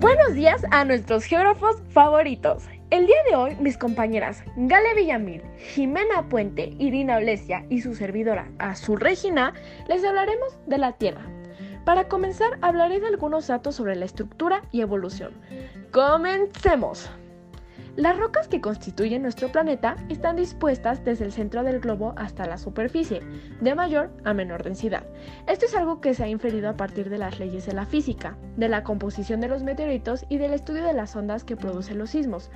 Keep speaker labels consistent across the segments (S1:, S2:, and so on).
S1: Buenos días a nuestros geógrafos favoritos. El día de hoy, mis compañeras Gale Villamil, Jimena Puente, Irina Olesia y su servidora Azul Regina les hablaremos de la Tierra. Para comenzar, hablaré de algunos datos sobre la estructura y evolución. ¡Comencemos! Las rocas que constituyen nuestro planeta están dispuestas desde el centro del globo hasta la superficie, de mayor a menor densidad. Esto es algo que se ha inferido a partir de las leyes de la física, de la composición de los meteoritos y del estudio de las ondas que producen los sismos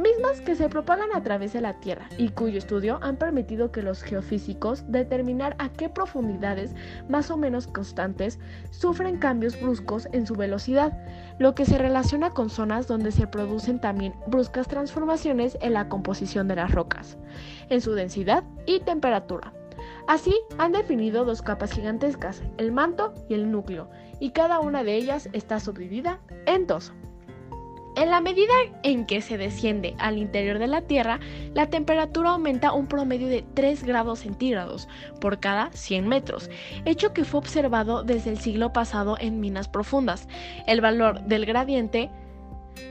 S1: mismas que se propagan a través de la Tierra y cuyo estudio han permitido que los geofísicos determinar a qué profundidades más o menos constantes sufren cambios bruscos en su velocidad, lo que se relaciona con zonas donde se producen también bruscas transformaciones en la composición de las rocas, en su densidad y temperatura. Así han definido dos capas gigantescas, el manto y el núcleo, y cada una de ellas está subdividida en dos. En la medida en que se desciende al interior de la Tierra, la temperatura aumenta un promedio de 3 grados centígrados por cada 100 metros, hecho que fue observado desde el siglo pasado en minas profundas. El valor del gradiente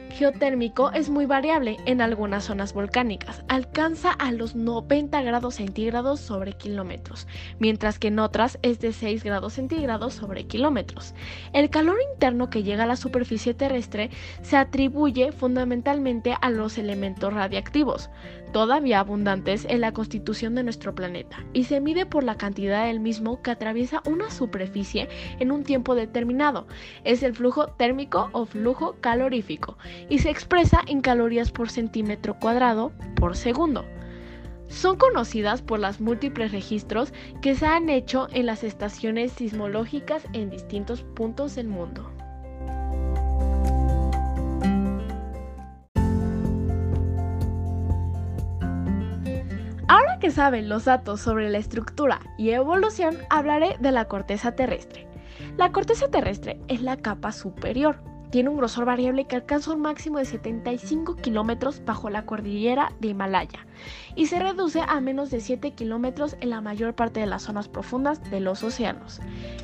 S1: geotérmico es muy variable en algunas zonas volcánicas, alcanza a los 90 grados centígrados sobre kilómetros, mientras que en otras es de 6 grados centígrados sobre kilómetros. El calor interno que llega a la superficie terrestre se atribuye fundamentalmente a los elementos radiactivos, todavía abundantes en la constitución de nuestro planeta, y se mide por la cantidad del mismo que atraviesa una superficie en un tiempo determinado. Es el flujo térmico o flujo calorífico y se expresa en calorías por centímetro cuadrado por segundo. Son conocidas por los múltiples registros que se han hecho en las estaciones sismológicas en distintos puntos del mundo. Que saben los datos sobre la estructura y evolución, hablaré de la corteza terrestre. La corteza terrestre es la capa superior tiene un grosor variable que alcanza un máximo de 75 kilómetros bajo la cordillera de Himalaya y se reduce a menos de 7 kilómetros en la mayor parte de las zonas profundas de los océanos.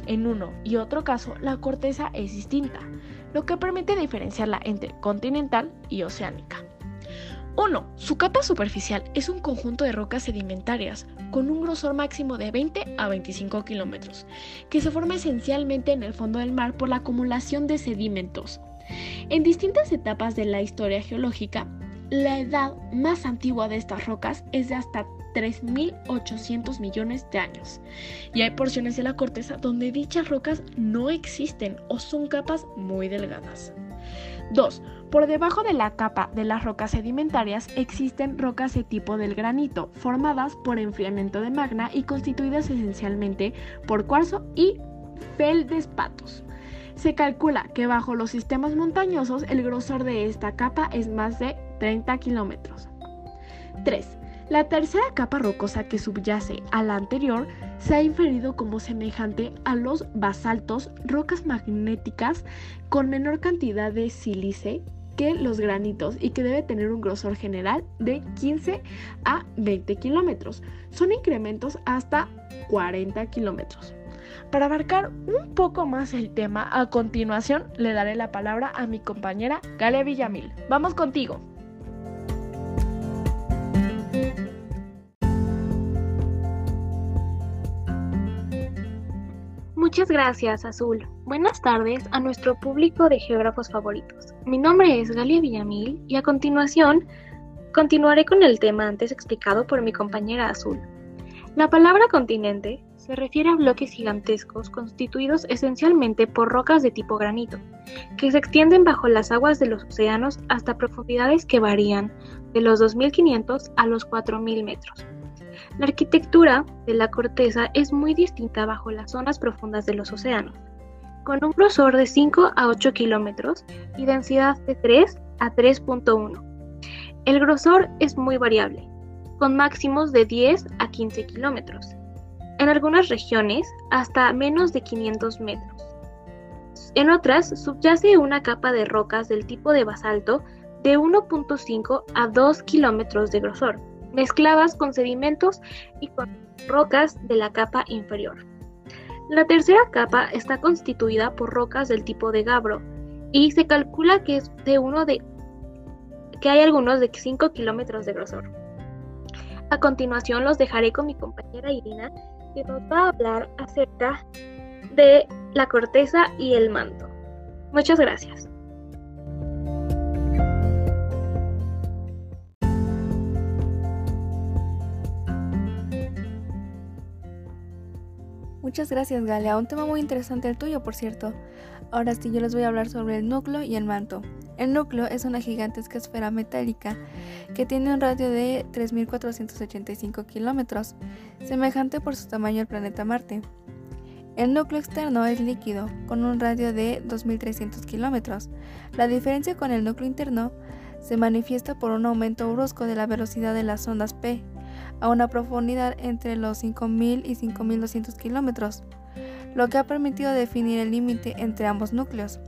S1: En uno y otro caso, la corteza es distinta, lo que permite diferenciarla entre continental y oceánica. 1. Su capa superficial es un conjunto de rocas sedimentarias con un grosor máximo de 20 a 25 kilómetros, que se forma esencialmente en el fondo del mar por la acumulación de sedimentos. En distintas etapas de la historia geológica, la edad más antigua de estas rocas es de hasta 3.800 millones de años, y hay porciones de la corteza donde dichas rocas no existen o son capas muy delgadas. 2. Por debajo de la capa de las rocas sedimentarias existen rocas de tipo del granito, formadas por enfriamiento de magna y constituidas esencialmente por cuarzo y feldespatos. Se calcula que bajo los sistemas montañosos el grosor de esta capa es más de 30 kilómetros. 3. La tercera capa rocosa que subyace a la anterior se ha inferido como semejante a los basaltos, rocas magnéticas con menor cantidad de sílice que los granitos y que debe tener un grosor general de 15 a 20 kilómetros. Son incrementos hasta 40 kilómetros. Para abarcar un poco más el tema, a continuación le daré la palabra a mi compañera Galia Villamil. Vamos contigo.
S2: Muchas gracias, Azul. Buenas tardes a nuestro público de geógrafos favoritos. Mi nombre es Galia Villamil y a continuación continuaré con el tema antes explicado por mi compañera Azul. La palabra continente se refiere a bloques gigantescos constituidos esencialmente por rocas de tipo granito, que se extienden bajo las aguas de los océanos hasta profundidades que varían de los 2.500 a los 4.000 metros. La arquitectura de la corteza es muy distinta bajo las zonas profundas de los océanos, con un grosor de 5 a 8 kilómetros y densidad de 3 a 3.1. El grosor es muy variable, con máximos de 10 a 15 kilómetros. En algunas regiones, hasta menos de 500 metros. En otras, subyace una capa de rocas del tipo de basalto de 1.5 a 2 kilómetros de grosor mezcladas con sedimentos y con rocas de la capa inferior. La tercera capa está constituida por rocas del tipo de gabro, y se calcula que es de uno de que hay algunos de 5 kilómetros de grosor. A continuación los dejaré con mi compañera Irina, que nos va a hablar acerca de la corteza y el manto. Muchas gracias.
S3: Muchas gracias, Galia. Un tema muy interesante el tuyo, por cierto. Ahora sí, yo les voy a hablar sobre el núcleo y el manto. El núcleo es una gigantesca esfera metálica que tiene un radio de 3.485 kilómetros, semejante por su tamaño al planeta Marte. El núcleo externo es líquido, con un radio de 2.300 kilómetros. La diferencia con el núcleo interno se manifiesta por un aumento brusco de la velocidad de las ondas P, a una profundidad entre los 5.000 y 5.200 kilómetros, lo que ha permitido definir el límite entre ambos núcleos.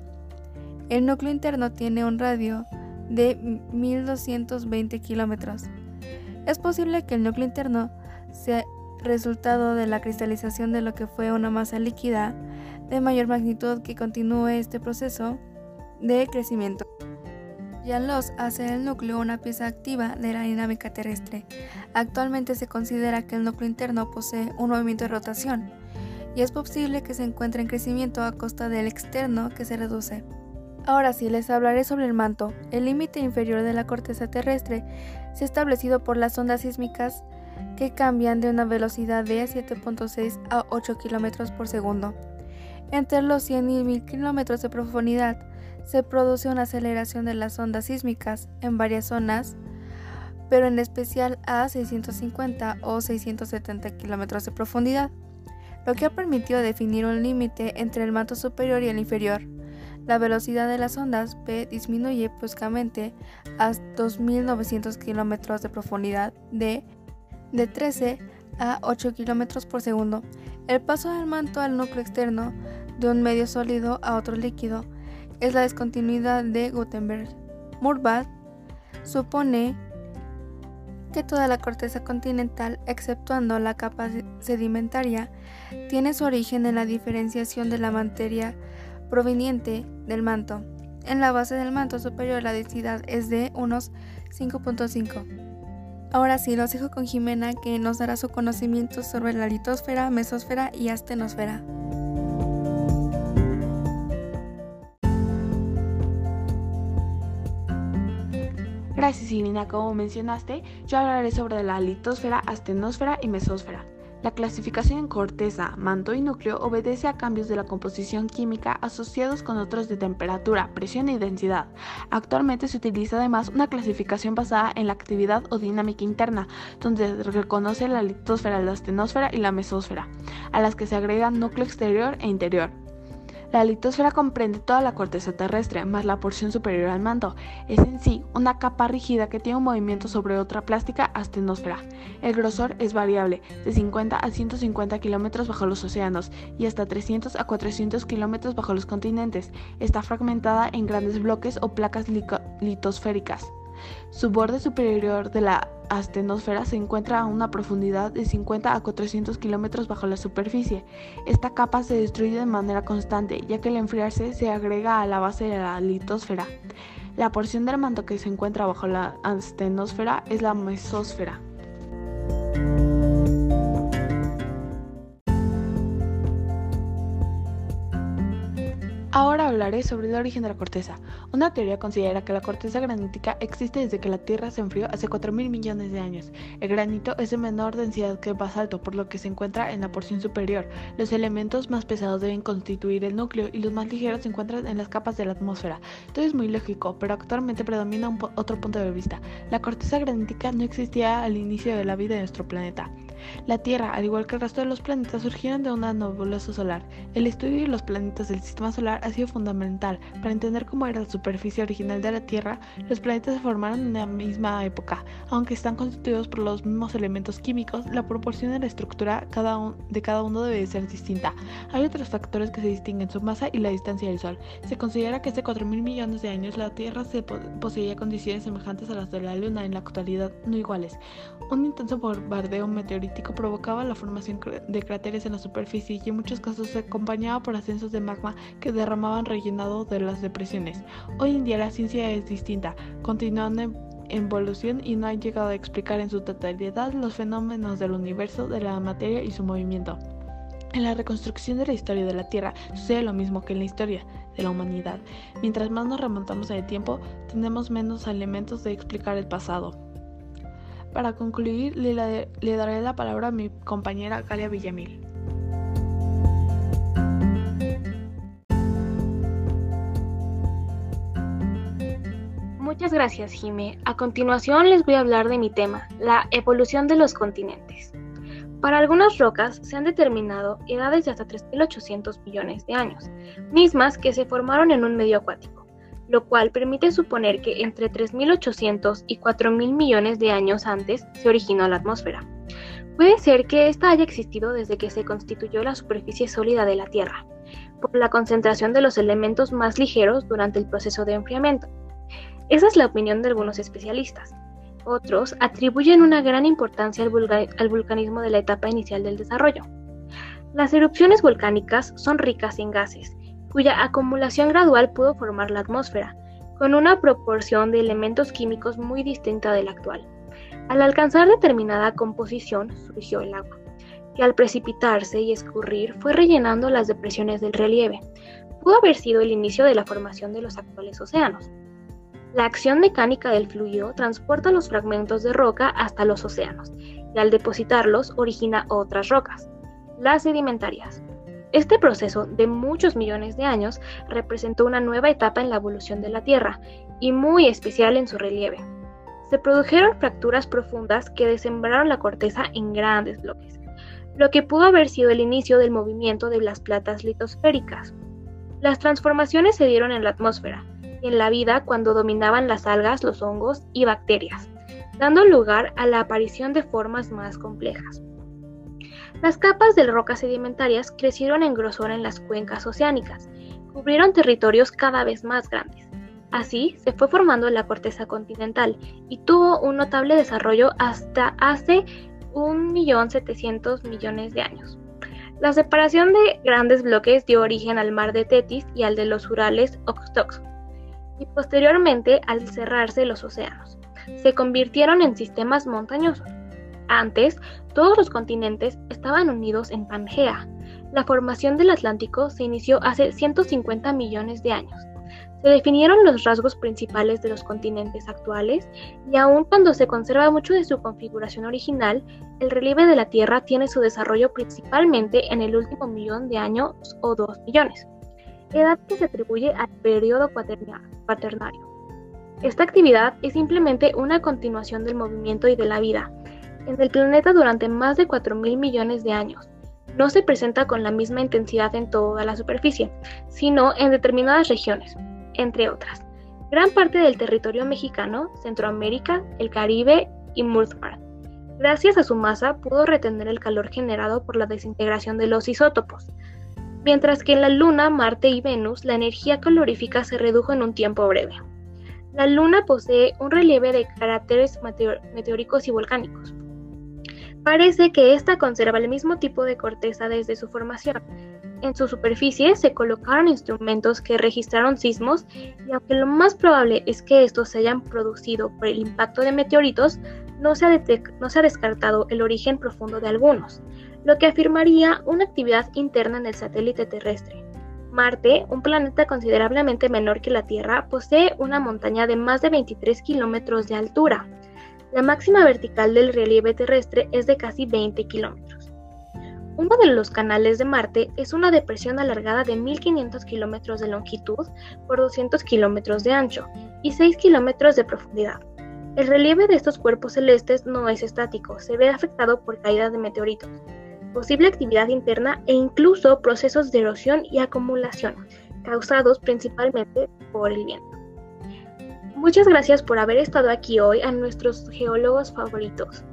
S3: El núcleo interno tiene un radio de 1.220 kilómetros. Es posible que el núcleo interno sea resultado de la cristalización de lo que fue una masa líquida de mayor magnitud que continúe este proceso de crecimiento. Jan-Los hace del núcleo una pieza activa de la dinámica terrestre. Actualmente se considera que el núcleo interno posee un movimiento de rotación y es posible que se encuentre en crecimiento a costa del externo que se reduce. Ahora sí, les hablaré sobre el manto. El límite inferior de la corteza terrestre se ha establecido por las ondas sísmicas que cambian de una velocidad de 7.6 a 8 km por segundo. Entre los 100 y 1000 km de profundidad, se produce una aceleración de las ondas sísmicas en varias zonas, pero en especial a 650 o 670 kilómetros de profundidad, lo que ha permitido definir un límite entre el manto superior y el inferior. La velocidad de las ondas P disminuye bruscamente a 2.900 kilómetros de profundidad de, de 13 a 8 kilómetros por segundo. El paso del manto al núcleo externo de un medio sólido a otro líquido es la descontinuidad de Gutenberg. Murbach supone que toda la corteza continental, exceptuando la capa sedimentaria, tiene su origen en la diferenciación de la materia proveniente del manto. En la base del manto superior la densidad es de unos 5.5. Ahora sí, los dejo con Jimena que nos dará su conocimiento sobre la litosfera, mesósfera y astenosfera.
S4: Como mencionaste, yo hablaré sobre la litosfera, astenosfera y mesósfera. La clasificación en corteza, manto y núcleo obedece a cambios de la composición química asociados con otros de temperatura, presión y densidad. Actualmente se utiliza además una clasificación basada en la actividad o dinámica interna, donde se reconoce la litosfera, la astenosfera y la mesósfera, a las que se agregan núcleo exterior e interior. La litosfera comprende toda la corteza terrestre, más la porción superior al manto. Es en sí una capa rígida que tiene un movimiento sobre otra plástica astenosfera. El grosor es variable, de 50 a 150 kilómetros bajo los océanos y hasta 300 a 400 kilómetros bajo los continentes. Está fragmentada en grandes bloques o placas litosféricas. Su borde superior de la astenosfera se encuentra a una profundidad de 50 a 400 kilómetros bajo la superficie. Esta capa se destruye de manera constante, ya que al enfriarse se agrega a la base de la litosfera. La porción del manto que se encuentra bajo la astenosfera es la mesósfera. Hablaré sobre el origen de la corteza. Una teoría considera que la corteza granítica existe desde que la Tierra se enfrió hace 4.000 millones de años. El granito es de menor densidad que el basalto, por lo que se encuentra en la porción superior. Los elementos más pesados deben constituir el núcleo y los más ligeros se encuentran en las capas de la atmósfera. Todo es muy lógico, pero actualmente predomina otro punto de vista. La corteza granítica no existía al inicio de la vida de nuestro planeta. La Tierra, al igual que el resto de los planetas, surgieron de una nebulosa solar. El estudio de los planetas del sistema solar ha sido fundamental para entender cómo era la superficie original de la Tierra. Los planetas se formaron en la misma época, aunque están constituidos por los mismos elementos químicos, la proporción de la estructura de cada uno debe ser distinta. Hay otros factores que se distinguen, su masa y la distancia del Sol. Se considera que hace 4.000 millones de años la Tierra se poseía condiciones semejantes a las de la Luna en la actualidad, no iguales. Un intenso bombardeo meteorito provocaba la formación de cráteres en la superficie y en muchos casos se acompañaba por ascensos de magma que derramaban rellenado de las depresiones. Hoy en día la ciencia es distinta, continuando en evolución y no ha llegado a explicar en su totalidad los fenómenos del universo, de la materia y su movimiento. En la reconstrucción de la historia de la Tierra sucede lo mismo que en la historia de la humanidad. Mientras más nos remontamos en el tiempo, tenemos menos elementos de explicar el pasado. Para concluir, le, daré la palabra a mi compañera Galia Villamil.
S2: Muchas gracias, Jime. A continuación les voy a hablar de mi tema, la evolución de los continentes. Para algunas rocas se han determinado edades de hasta 3.800 millones de años, mismas que se formaron en un medio acuático lo cual permite suponer que entre 3.800 y 4.000 millones de años antes se originó la atmósfera. Puede ser que esta haya existido desde que se constituyó la superficie sólida de la Tierra, por la concentración de los elementos más ligeros durante el proceso de enfriamiento. Esa es la opinión de algunos especialistas. Otros atribuyen una gran importancia al, al vulcanismo de la etapa inicial del desarrollo. Las erupciones volcánicas son ricas en gases cuya acumulación gradual pudo formar la atmósfera, con una proporción de elementos químicos muy distinta de la actual. Al alcanzar determinada composición surgió el agua, que al precipitarse y escurrir fue rellenando las depresiones del relieve. Pudo haber sido el inicio de la formación de los actuales océanos. La acción mecánica del fluido transporta los fragmentos de roca hasta los océanos y al depositarlos origina otras rocas, las sedimentarias. Este proceso de muchos millones de años representó una nueva etapa en la evolución de la Tierra y muy especial en su relieve. Se produjeron fracturas profundas que desembraron la corteza en grandes bloques, lo que pudo haber sido el inicio del movimiento de las platas litosféricas. Las transformaciones se dieron en la atmósfera y en la vida cuando dominaban las algas, los hongos y bacterias, dando lugar a la aparición de formas más complejas. Las capas de rocas sedimentarias crecieron en grosor en las cuencas oceánicas, cubrieron territorios cada vez más grandes. Así se fue formando la corteza continental y tuvo un notable desarrollo hasta hace 1.700.000 millones de años. La separación de grandes bloques dio origen al mar de Tetis y al de los Urales Oxtox, y posteriormente al cerrarse los océanos. Se convirtieron en sistemas montañosos. Antes, todos los continentes estaban unidos en Pangea. La formación del Atlántico se inició hace 150 millones de años. Se definieron los rasgos principales de los continentes actuales y aun cuando se conserva mucho de su configuración original, el relieve de la Tierra tiene su desarrollo principalmente en el último millón de años o dos millones, edad que se atribuye al periodo cuaternario. Esta actividad es simplemente una continuación del movimiento y de la vida, en el planeta durante más de 4.000 millones de años. No se presenta con la misma intensidad en toda la superficie, sino en determinadas regiones, entre otras. Gran parte del territorio mexicano, Centroamérica, el Caribe y Murthmar. Gracias a su masa pudo retener el calor generado por la desintegración de los isótopos, mientras que en la Luna, Marte y Venus la energía calorífica se redujo en un tiempo breve. La Luna posee un relieve de caracteres meteóricos y volcánicos, Parece que ésta conserva el mismo tipo de corteza desde su formación. En su superficie se colocaron instrumentos que registraron sismos y aunque lo más probable es que estos se hayan producido por el impacto de meteoritos, no se, ha no se ha descartado el origen profundo de algunos, lo que afirmaría una actividad interna en el satélite terrestre. Marte, un planeta considerablemente menor que la Tierra, posee una montaña de más de 23 kilómetros de altura. La máxima vertical del relieve terrestre es de casi 20 kilómetros. Uno de los canales de Marte es una depresión alargada de 1500 kilómetros de longitud por 200 kilómetros de ancho y 6 kilómetros de profundidad. El relieve de estos cuerpos celestes no es estático, se ve afectado por caídas de meteoritos, posible actividad interna e incluso procesos de erosión y acumulación, causados principalmente por el viento. Muchas gracias por haber estado aquí hoy a nuestros geólogos favoritos.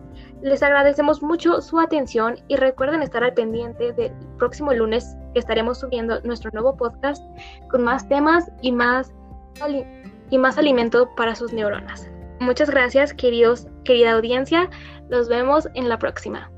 S2: Les agradecemos mucho su atención y recuerden estar al pendiente del próximo lunes que estaremos subiendo nuestro nuevo podcast con más temas y más, y más alimento para sus neuronas. Muchas gracias, queridos, querida audiencia. Nos vemos en la próxima.